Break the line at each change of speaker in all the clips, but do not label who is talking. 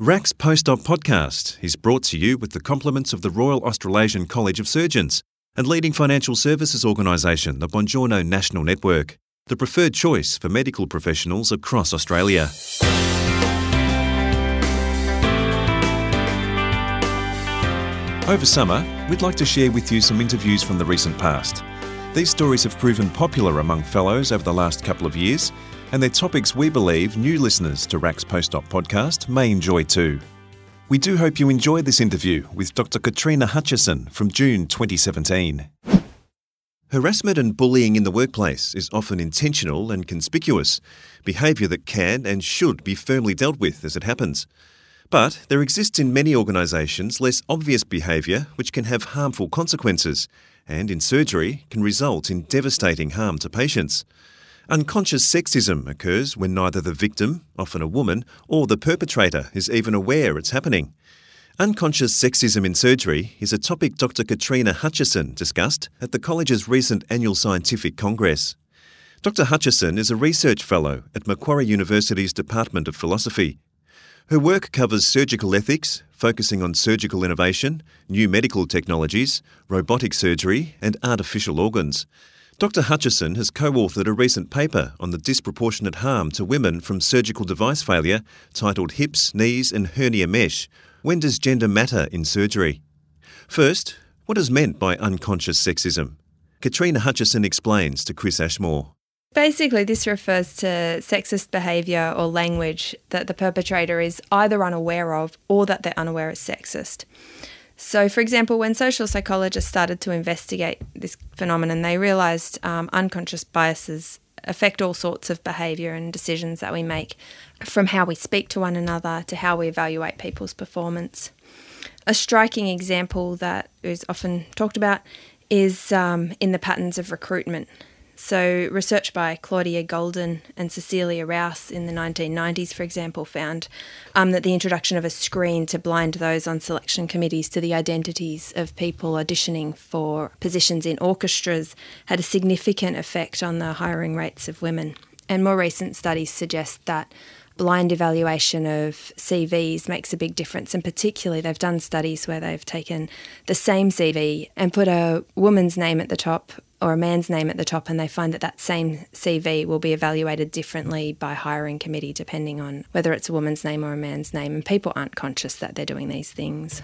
RACS Post-Op podcast is brought to you with the compliments of the Royal Australasian College of Surgeons and leading financial services organisation, the Bongiorno National Network, the preferred choice for medical professionals across Australia. Over summer, we'd like to share with you some interviews from the recent past. These stories have proven popular among fellows over the last couple of years, and they're topics we believe new listeners to RACS Post-Op podcast may enjoy too. We do hope you enjoyed this interview with Dr. Katrina Hutchison from June 2017. Harassment and bullying in the workplace is often intentional and conspicuous, behaviour that can and should be firmly dealt with as it happens. But there exists in many organisations less obvious behaviour which can have harmful consequences and, in surgery, can result in devastating harm to patients. Unconscious sexism occurs when neither the victim, often a woman, or the perpetrator is even aware it's happening. Unconscious sexism in surgery is a topic Dr. Katrina Hutchison discussed at the college's recent annual scientific congress. Dr. Hutchison is a research fellow at Macquarie University's Department of Philosophy her work covers surgical ethics, focusing on surgical innovation, new medical technologies, robotic surgery, and artificial organs. Dr. Hutchison has co authored a recent paper on the disproportionate harm to women from surgical device failure titled Hips, Knees, and Hernia Mesh When Does Gender Matter in Surgery? First, what is meant by unconscious sexism? Katrina Hutchison explains to Chris Ashmore.
Basically, this refers to sexist behaviour or language that the perpetrator is either unaware of or that they're unaware is sexist. So, for example, when social psychologists started to investigate this phenomenon, they realised um, unconscious biases affect all sorts of behaviour and decisions that we make, from how we speak to one another to how we evaluate people's performance. A striking example that is often talked about is um, in the patterns of recruitment. So, research by Claudia Goldin and Cecilia Rouse in the 1990s, for example, found um, that the introduction of a screen to blind those on selection committees to the identities of people auditioning for positions in orchestras had a significant effect on the hiring rates of women. And more recent studies suggest that blind evaluation of CVs makes a big difference. And particularly, they've done studies where they've taken the same CV and put a woman's name at the top or a man's name at the top, and they find that that same CV will be evaluated differently by hiring committee depending on whether it's a woman's name or a man's name. And people aren't conscious that they're doing these things.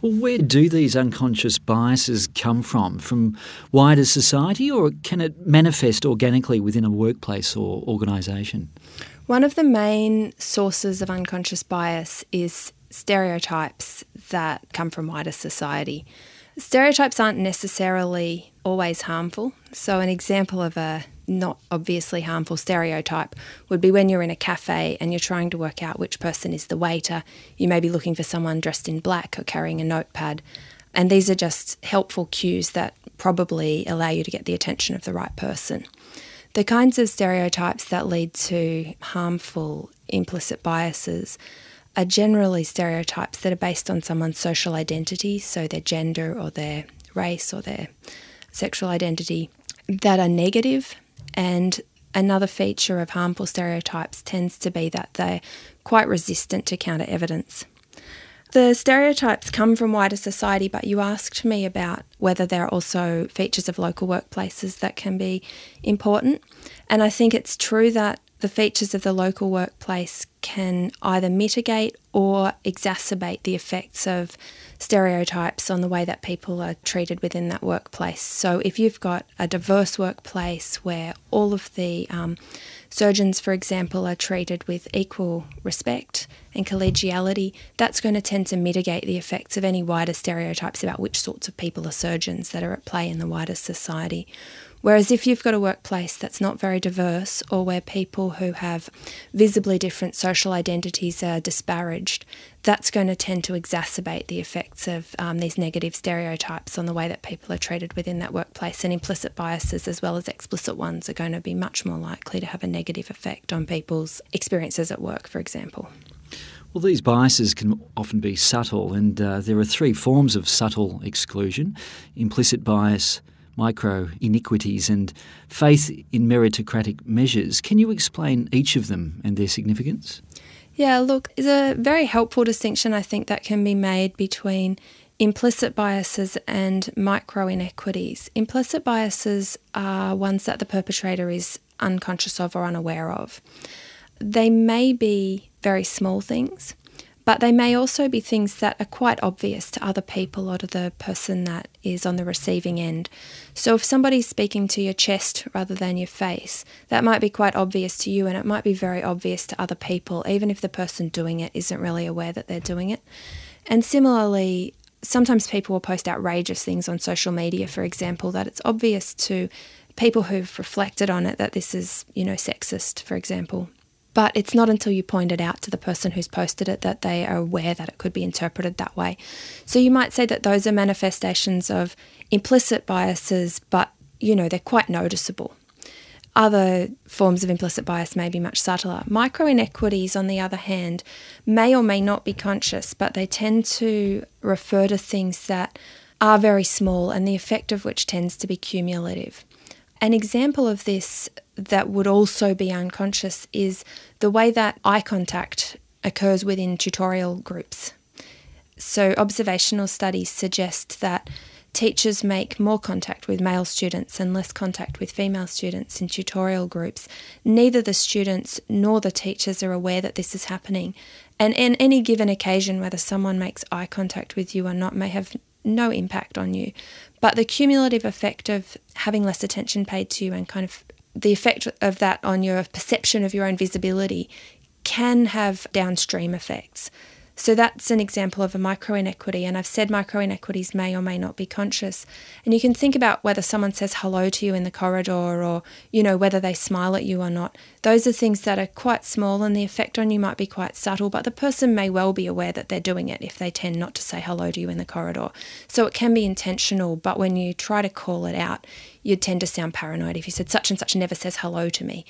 Well, where do these unconscious biases come from? From wider society, or can it manifest organically within a workplace or organisation?
One of the main sources of unconscious bias is stereotypes that come from wider society. Stereotypes aren't necessarily always harmful. So, an example of a not obviously harmful stereotype would be when you're in a cafe and you're trying to work out which person is the waiter. You may be looking for someone dressed in black or carrying a notepad. And these are just helpful cues that probably allow you to get the attention of the right person. The kinds of stereotypes that lead to harmful implicit biases are generally stereotypes that are based on someone's social identity, so their gender or their race or their sexual identity, that are. And another feature of harmful stereotypes tends to be that they're quite resistant to counter evidence. The stereotypes come from wider society, but you asked me about whether there are also features of local workplaces that can be important. And I think it's true that the features of the local workplace can either mitigate or exacerbate the effects of stereotypes on the way that people are treated within that workplace. So, if you've got a diverse workplace where all of the um, surgeons, for example, are treated with equal respect and collegiality, that's going to tend to mitigate the effects of any wider stereotypes about which sorts of people are surgeons that are at play in the wider society. Whereas if you've got a workplace that's not very diverse or where people who have visibly different social identities are disparaged, that's going to tend to exacerbate the effects of um, these negative stereotypes on the way that people are treated within that workplace. And implicit biases, as well as explicit ones, are going to be much more likely to have a negative effect on people's experiences at work, for example.
Well, these biases can often be subtle, and uh, there are three forms of subtle exclusion implicit bias micro inequities and faith in meritocratic measures. Can you explain each of them and their significance?
Yeah, look, it's a very helpful distinction I think that can be made between implicit biases and micro inequities. Implicit biases are ones that the perpetrator is unconscious of or unaware of. They may be very small things, but they may also be things that are quite obvious to other people or to the person that is on the receiving end. So, if somebody's speaking to your chest rather than your face, that might be quite obvious to you and it might be very obvious to other people, even if the person doing it isn't really aware that they're doing it. And similarly, sometimes people will post outrageous things on social media, for example, that it's obvious to people who've reflected on it that this is, you know, sexist, for example. But it's not until you point it out to the person who's posted it that they are aware that it could be interpreted that way. So you might say that those are manifestations of implicit biases, but, you know, they're quite noticeable. Other forms of implicit bias may be much subtler. Micro inequities, on the other hand, may or may not be conscious, but they tend to refer to things that are very small and the effect of which tends to be cumulative. An example of this that would also be unconscious is the way that eye contact occurs within tutorial groups. So, observational studies suggest that teachers make more contact with male students and less contact with female students in tutorial groups. Neither the students nor the teachers are aware that this is happening. And in any given occasion, whether someone makes eye contact with you or not may have no impact on you. But the cumulative effect of having less attention paid to you and kind of the effect of that on your perception of your own visibility can have downstream effects. So that's an example of a micro inequity. And I've said micro inequities may or may not be conscious. And you can think about whether someone says hello to you in the corridor or, you know, whether they smile at you or not. Those are things that are quite small and the effect on you might be quite subtle, but the person may well be aware that they're doing it if they tend not to say hello to you in the corridor. So it can be intentional, but when you try to call it out, you'd tend to sound paranoid. If you said such and such never says hello to me,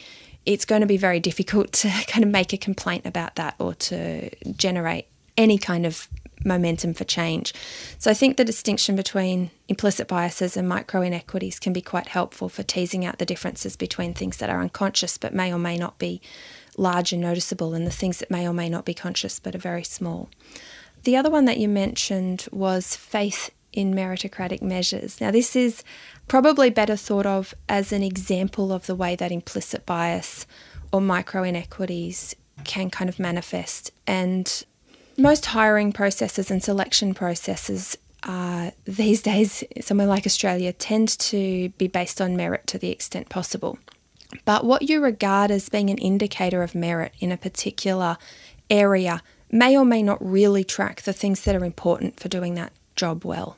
it's going to be very difficult to kind of make a complaint about that or to generate any kind of momentum for change. So I think the distinction between implicit biases and micro inequities can be quite helpful for teasing out the differences between things that are unconscious but may or may not be large and noticeable and the things that may or may not be conscious but are very small. The other one that you mentioned was faith in meritocratic measures. Now, this is probably better thought of as an example of the way that implicit bias or micro inequities can kind of manifest. And most hiring processes and selection processes uh, these days, somewhere like Australia, tend to be based on merit to the extent possible. But what you regard as being an indicator of merit in a particular area may or may not really track the things that are important for doing that job well.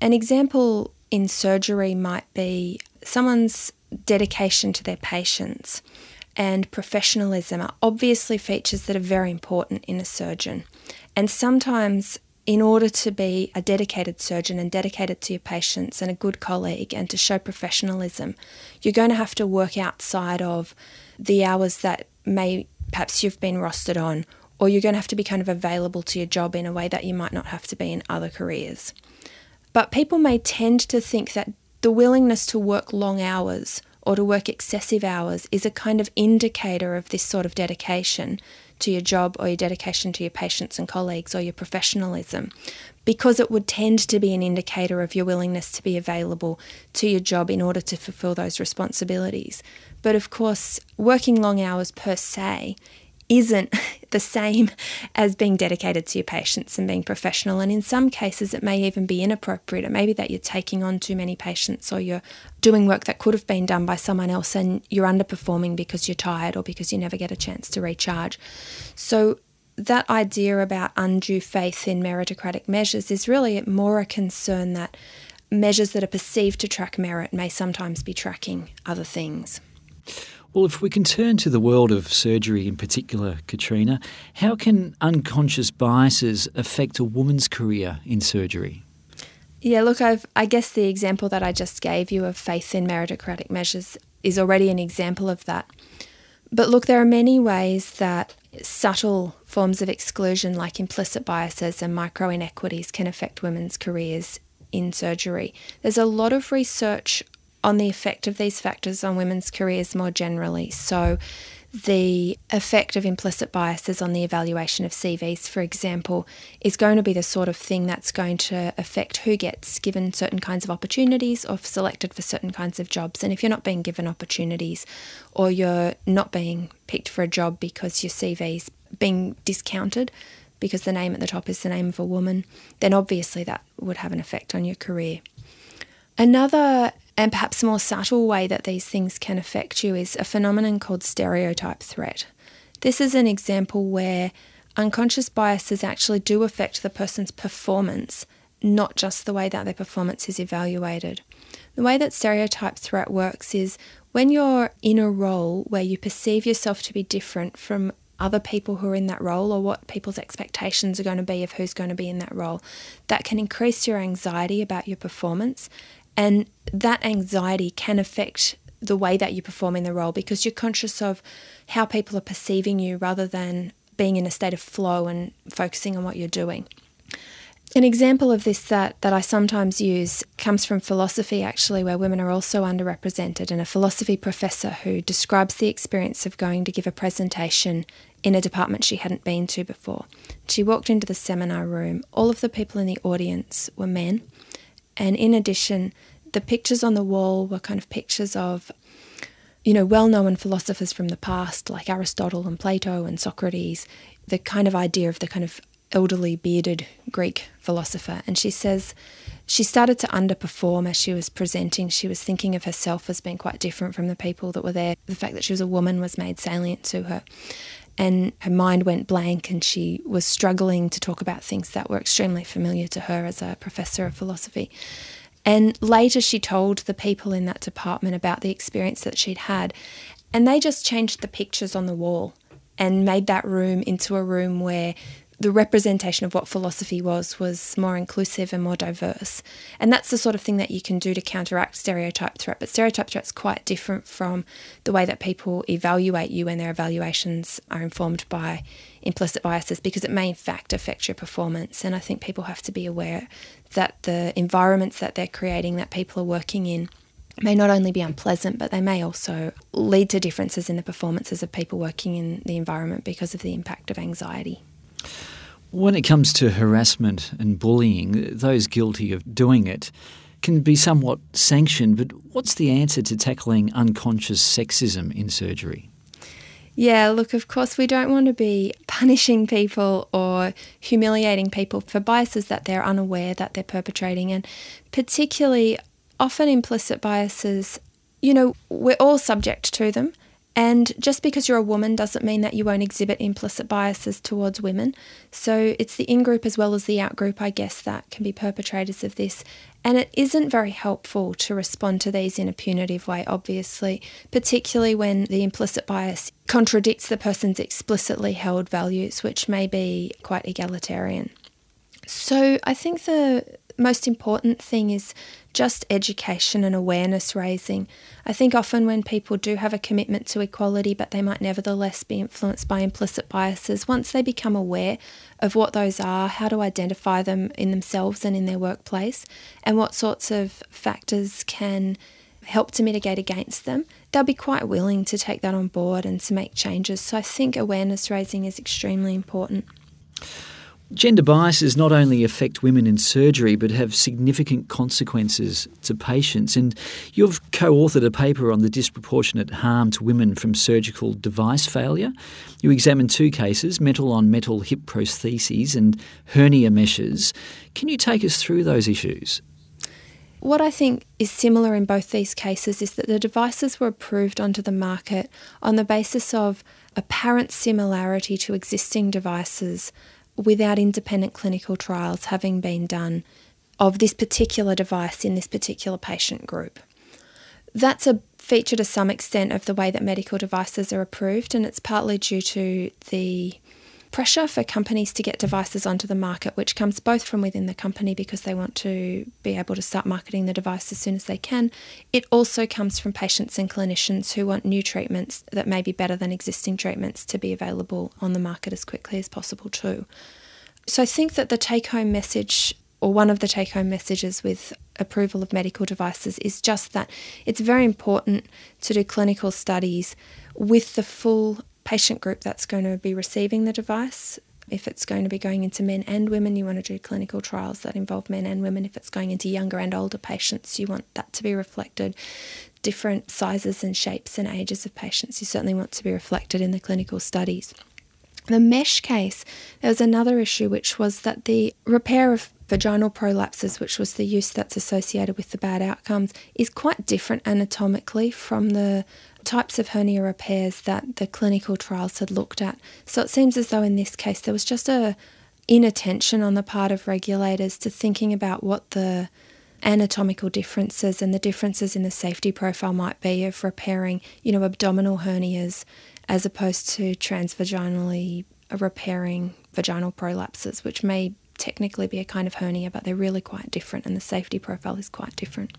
An example in surgery might be someone's dedication to their patients and professionalism are obviously features that are very important in a surgeon. And sometimes, in order to be a dedicated surgeon and dedicated to your patients and a good colleague and to show professionalism, you're going to have to work outside of the hours that may perhaps you've been rostered on, or you're going to have to be kind of available to your job in a way that you might not have to be in other careers. But people may tend to think that the willingness to work long hours or to work excessive hours is a kind of indicator of this sort of dedication to your job or your dedication to your patients and colleagues or your professionalism because it would tend to be an indicator of your willingness to be available to your job in order to fulfill those responsibilities. But of course, working long hours per se isn't the same as being dedicated to your patients and being professional. And in some cases, it may even be inappropriate. It may be that you're taking on too many patients or you're doing work that could have been done by someone else and you're underperforming because you're tired or because you never get a chance to recharge. So, that idea about undue faith in meritocratic measures is really more a concern that measures that are perceived to track merit may sometimes be tracking other things.
Well, if we can turn to the world of surgery in particular, Katrina, how can unconscious biases affect a woman's career in surgery?
Yeah, look, I've, I guess the example that I just gave you of faith in meritocratic measures is already an example of that. But look, there are many ways that subtle forms of exclusion, like implicit biases and micro inequities, can affect women's careers in surgery. There's a lot of research on the effect of these factors on women's careers more generally. So, the effect of implicit biases on the evaluation of CVs, for example, is going to be the sort of thing that's going to affect who gets given certain kinds of opportunities or selected for certain kinds of jobs. And if you're not being given opportunities or you're not being picked for a job because your CV's being discounted, because the name at the top is the name of a woman, then obviously that would have an effect on your career. Another and perhaps a more subtle way that these things can affect you is a phenomenon called stereotype threat. This is an example where unconscious biases actually do affect the person's performance, not just the way that their performance is evaluated. The way that stereotype threat works is when you're in a role where you perceive yourself to be different from other people who are in that role or what people's expectations are going to be of who's going to be in that role, that can increase your anxiety about your performance. And that anxiety can affect the way that you perform in the role because you're conscious of how people are perceiving you rather than being in a state of flow and focusing on what you're doing. An example of this that, that I sometimes use comes from philosophy, actually, where women are also underrepresented, and a philosophy professor who describes the experience of going to give a presentation in a department she hadn't been to before. She walked into the seminar room, all of the people in the audience were men, and in addition, the pictures on the wall were kind of pictures of you know, well known philosophers from the past, like Aristotle and Plato and Socrates, the kind of idea of the kind of elderly, bearded Greek philosopher. And she says she started to underperform as she was presenting. She was thinking of herself as being quite different from the people that were there. The fact that she was a woman was made salient to her. And her mind went blank, and she was struggling to talk about things that were extremely familiar to her as a professor of philosophy. And later, she told the people in that department about the experience that she'd had, and they just changed the pictures on the wall and made that room into a room where the representation of what philosophy was was more inclusive and more diverse. And that's the sort of thing that you can do to counteract stereotype threat. But stereotype threat is quite different from the way that people evaluate you and their evaluations are informed by implicit biases because it may in fact affect your performance. And I think people have to be aware that the environments that they're creating, that people are working in, may not only be unpleasant, but they may also lead to differences in the performances of people working in the environment because of the impact of anxiety.
When it comes to harassment and bullying, those guilty of doing it can be somewhat sanctioned, but what's the answer to tackling unconscious sexism in surgery?
Yeah, look, of course, we don't want to be punishing people or humiliating people for biases that they're unaware that they're perpetrating. And particularly, often implicit biases, you know, we're all subject to them. And just because you're a woman doesn't mean that you won't exhibit implicit biases towards women. So it's the in group as well as the out group, I guess, that can be perpetrators of this. And it isn't very helpful to respond to these in a punitive way, obviously, particularly when the implicit bias contradicts the person's explicitly held values, which may be quite egalitarian. So I think the most important thing is just education and awareness raising. I think often when people do have a commitment to equality, but they might nevertheless be influenced by implicit biases, once they become aware of what those are, how to identify them in themselves and in their workplace, and what sorts of factors can help to mitigate against them, they'll be quite willing to take that on board and to make changes. So I think awareness raising is extremely important.
Gender biases not only affect women in surgery but have significant consequences to patients. And you've co authored a paper on the disproportionate harm to women from surgical device failure. You examined two cases metal on metal hip prostheses and hernia meshes. Can you take us through those issues?
What I think is similar in both these cases is that the devices were approved onto the market on the basis of apparent similarity to existing devices without independent clinical trials having been done of this particular device in this particular patient group. That's a feature to some extent of the way that medical devices are approved, and it's partly due to the pressure for companies to get devices onto the market, which comes both from within the company because they want to be able to start marketing the device as soon as they can. It also comes from patients and clinicians who want new treatments that may be better than existing treatments to be available on the market as quickly as possible, too. So I think that the take home message, or one of the take home messages with approval of medical devices is just that it's very important to do clinical studies with the full patient group that's going to be receiving the device. If it's going to be going into men and women, you want to do clinical trials that involve men and women. If it's going into younger and older patients, you want that to be reflected. Different sizes and shapes and ages of patients, you certainly want to be reflected in the clinical studies. The mesh case, there was another issue, which was that the repair of vaginal prolapses, which was the use that's associated with the bad outcomes, is quite different anatomically from the types of hernia repairs that the clinical trials had looked at. So it seems as though in this case there was just a inattention on the part of regulators to thinking about what the anatomical differences and the differences in the safety profile might be of repairing, you know, abdominal hernias as opposed to transvaginally repairing vaginal prolapses, which may technically be a kind of hernia, but they're really quite different and the safety profile is quite different.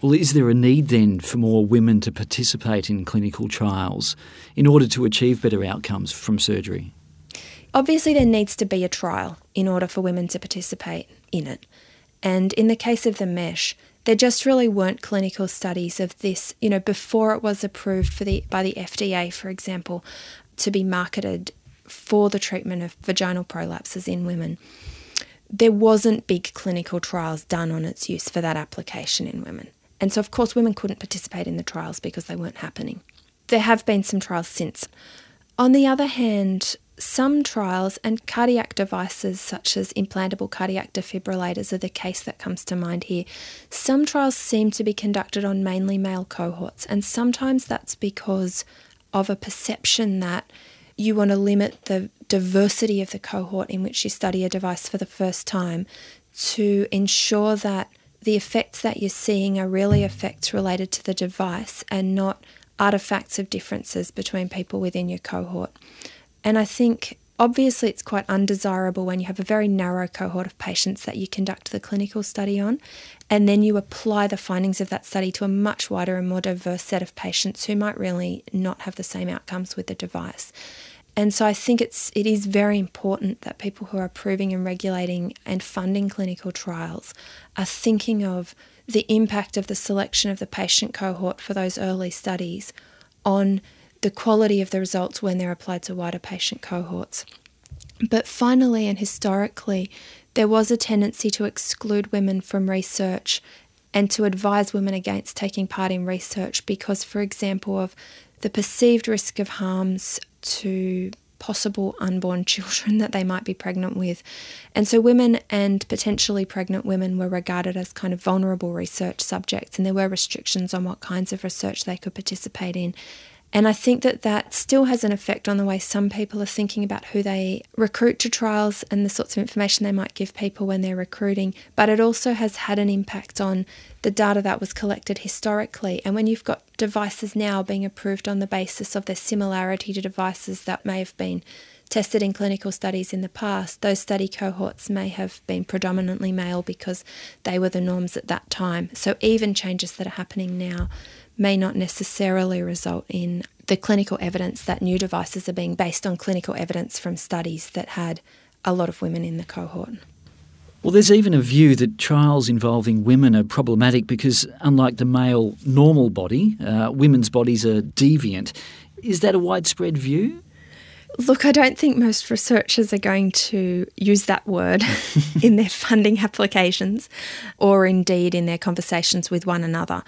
Well, is there a need then for more women to participate in clinical trials in order to achieve better outcomes from surgery?
Obviously, there needs to be a trial in order for women to participate in it. And in the case of the mesh, there just really weren't clinical studies of this, you know, before it was approved for the by the FDA, for example, to be marketed for the treatment of vaginal prolapses in women. There wasn't big clinical trials done on its use for that application in women. And so, of course, women couldn't participate in the trials because they weren't happening. There have been some trials since. On the other hand, some trials and cardiac devices such as implantable cardiac defibrillators are the case that comes to mind here. Some trials seem to be conducted on mainly male cohorts, and sometimes that's because of a perception that you want to limit the diversity of the cohort in which you study a device for the first time to ensure that the effects that you're seeing are really effects related to the device and not artifacts of differences between people within your cohort. And I think obviously it's quite undesirable when you have a very narrow cohort of patients that you conduct the clinical study on, and then you apply the findings of that study to a much wider and more diverse set of patients who might really not have the same outcomes with the device. And so I think it's it is very important that people who are approving and regulating and funding clinical trials are thinking of the impact of the selection of the patient cohort for those early studies on the quality of the results when they're applied to wider patient cohorts. But finally and historically, there was a tendency to exclude women from research and to advise women against taking part in research because, for example, of the perceived risk of harms to possible unborn children that they might be pregnant with. And so, women and potentially pregnant women were regarded as kind of vulnerable research subjects, and there were restrictions on what kinds of research they could participate in. And I think that that still has an effect on the way some people are thinking about who they recruit to trials and the sorts of information they might give people when they're recruiting. But it also has had an impact on the data that was collected historically. And when you've got devices now being approved on the basis of their similarity to devices that may have been tested in clinical studies in the past, those study cohorts may have been predominantly male because they were the norms at that time. So even changes that are happening now may not necessarily result in the clinical evidence that new devices are being based on clinical evidence from studies that had a lot of women in the cohort.
Well, there's even a view that trials involving women are problematic because, unlike the male normal body, uh, women's bodies are deviant. Is that a widespread view?
Look, I don't think most researchers are going to use that word in their funding applications or indeed in their conversations with one another.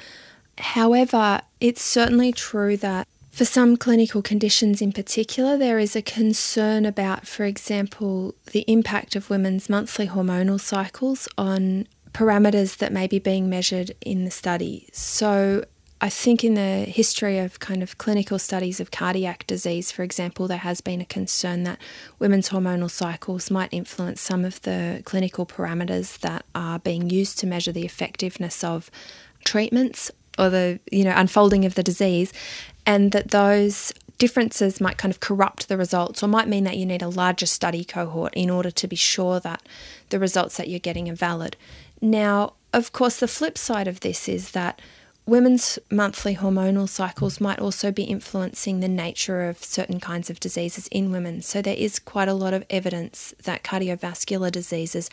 However, it's certainly true that for some clinical conditions in particular, there is a concern about, for example, the impact of women's monthly hormonal cycles on parameters that may be being measured in the study. So, I think in the history of kind of clinical studies of cardiac disease, for example, there has been a concern that women's hormonal cycles might influence some of the clinical parameters that are being used to measure the effectiveness of treatments or the you know unfolding of the disease, and that those differences might kind of corrupt the results or might mean that you need a larger study cohort in order to be sure that the results that you're getting are valid. Now, of course, the flip side of this is that women's monthly hormonal cycles might also be influencing the nature of certain kinds of diseases in women. So there is quite a lot of evidence that cardiovascular diseases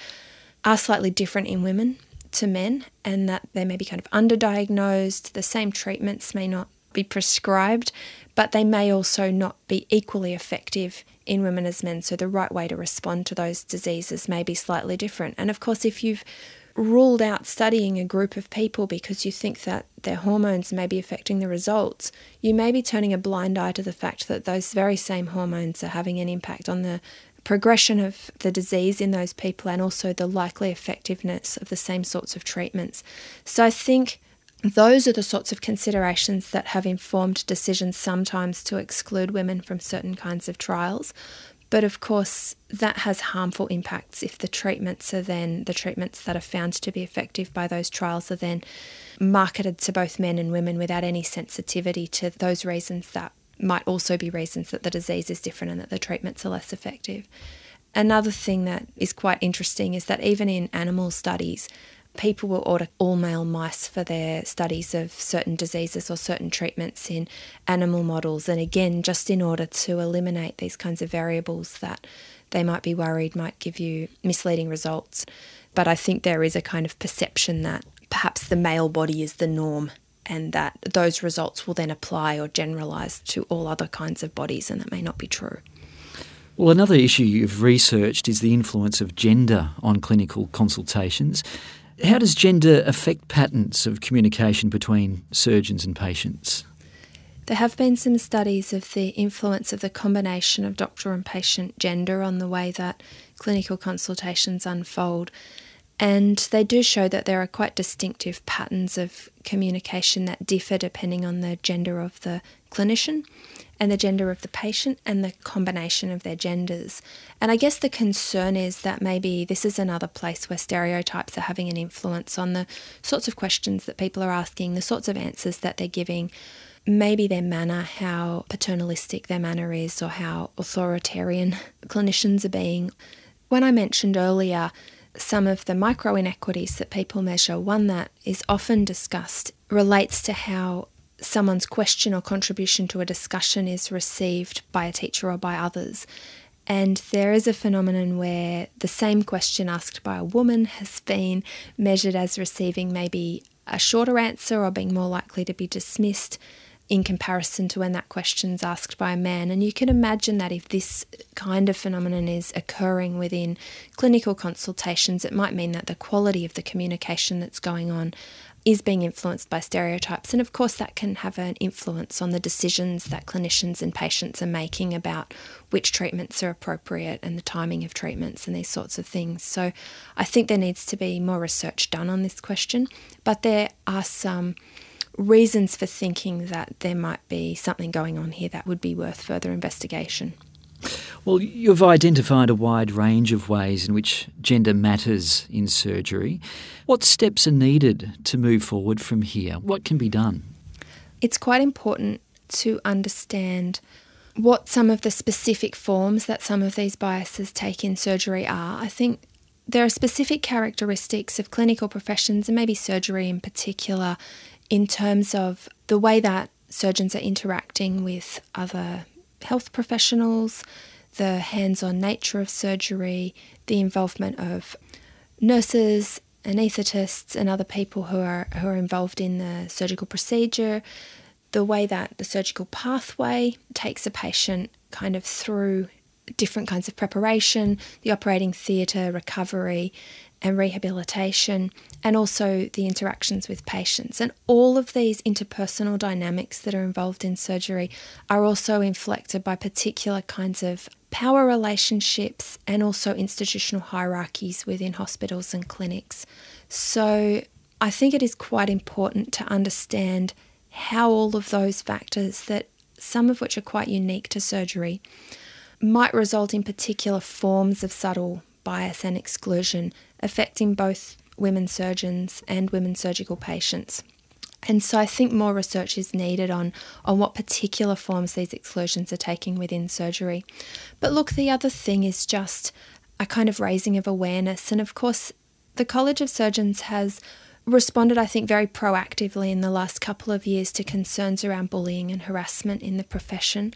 are slightly different in women to men and that they may be kind of underdiagnosed. The same treatments may not be prescribed, but they may also not be equally effective in women as men. So the right way to respond to those diseases may be slightly different. And of course, if you've ruled out studying a group of people because you think that their hormones may be affecting the results, you may be turning a blind eye to the fact that those very same hormones are having an impact on the progression of the disease in those people and also the likely effectiveness of the same sorts of treatments. So I think those are the sorts of considerations that have informed decisions sometimes to exclude women from certain kinds of trials. But of course, that has harmful impacts if the treatments are then, the treatments that are found to be effective by those trials are then marketed to both men and women without any sensitivity to those reasons that might also be reasons that the disease is different and that the treatments are less effective. Another thing that is quite interesting is that even in animal studies, people will order all male mice for their studies of certain diseases or certain treatments in animal models. And again, just in order to eliminate these kinds of variables that they might be worried might give you misleading results. But I think there is a kind of perception that perhaps the male body is the norm and that those results will then apply or generalise to all other kinds of bodies, and that may not be true.
Well, another issue you've researched is the influence of gender on clinical consultations. How does gender affect patterns of communication between surgeons and patients?
There have been some studies of the influence of the combination of doctor and patient gender on the way that clinical consultations unfold. And they do show that there are quite distinctive patterns of communication that differ depending on the gender of the clinician and the gender of the patient and the combination of their genders. And I guess the concern is that maybe this is another place where stereotypes are having an influence on the sorts of questions that people are asking, the sorts of answers that they're giving. Maybe their manner, how paternalistic their manner is, or how authoritarian clinicians are being. When I mentioned earlier some of the micro inequities that people measure, one that is often discussed relates to how someone's question or contribution to a discussion is received by a teacher or by others. And there is a phenomenon where the same question asked by a woman has been measured as receiving maybe a shorter answer or being more likely to be dismissed in comparison to when that question's asked by a man. And you can imagine that if this kind of phenomenon is occurring within clinical consultations, it might mean that the quality of the communication that's going on is being influenced by stereotypes. And of course, that can have an influence on the decisions that clinicians and patients are making about which treatments are appropriate and the timing of treatments and these sorts of things. So I think there needs to be more research done on this question. But there are some reasons for thinking that there might be something going on here that would be worth further investigation.
Well, you've identified a wide range of ways in which gender matters in surgery. What steps are needed to move forward from here? What can be done?
It's quite important to understand what some of the specific forms that some of these biases take in surgery are. I think there are specific characteristics of clinical professions and maybe surgery in particular in terms of the way that surgeons are interacting with other health professionals, the hands on nature of surgery, the involvement of nurses, anaesthetists, and other people who are, who are involved in the surgical procedure, the way that the surgical pathway takes a patient kind of through different kinds of preparation, the operating theatre, recovery, and rehabilitation, and also the interactions with patients. And all of these interpersonal dynamics that are involved in surgery are also inflected by particular kinds of power relationships and also institutional hierarchies within hospitals and clinics. So I think it is quite important to understand how all of those factors, that some of which are quite unique to surgery, might result in particular forms of subtle bias and exclusion affecting both women surgeons and women surgical patients. And so I think more research is needed on, on what particular forms these exclusions are taking within surgery. But look, the other thing is just a kind of raising of awareness. And of course, the College of Surgeons has responded, I think, very proactively in the last couple of years to concerns around bullying and harassment in the profession.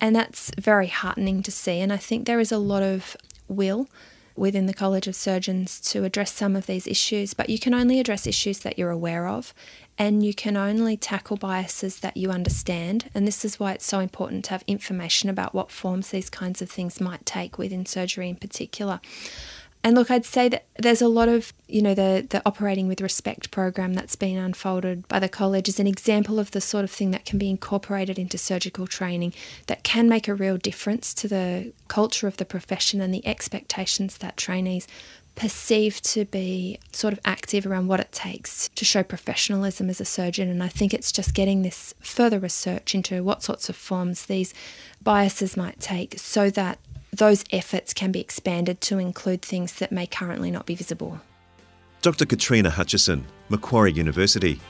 And that's very heartening to see. And I think there is a lot of will within the College of Surgeons to address some of these issues, but you can only address issues that you're aware of and you can only tackle biases that you understand. And this is why it's so important to have information about what forms these kinds of things might take within surgery in particular. And look, I'd say that there's a lot of, you know, the, the operating with respect program that's been unfolded by the college is an example of the sort of thing that can be incorporated into surgical training that can make a real difference to the culture of the profession and the expectations that trainees perceive to be sort of active around what it takes to show professionalism as a surgeon. And I think it's just getting this further research into what sorts of forms these biases might take so that those efforts can be expanded to include things that may currently not be visible.
Dr. Katrina Hutchison, Macquarie University.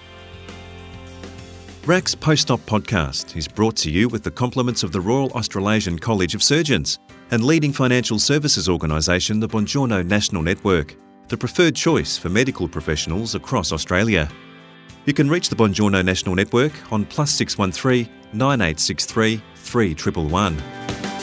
RACS Post-Op podcast is brought to you with the compliments of the Royal Australasian College of Surgeons and leading financial services organisation the Bongiorno National Network, the preferred choice for medical professionals across Australia. You can reach the Bongiorno National Network on plus 613 9863 3111.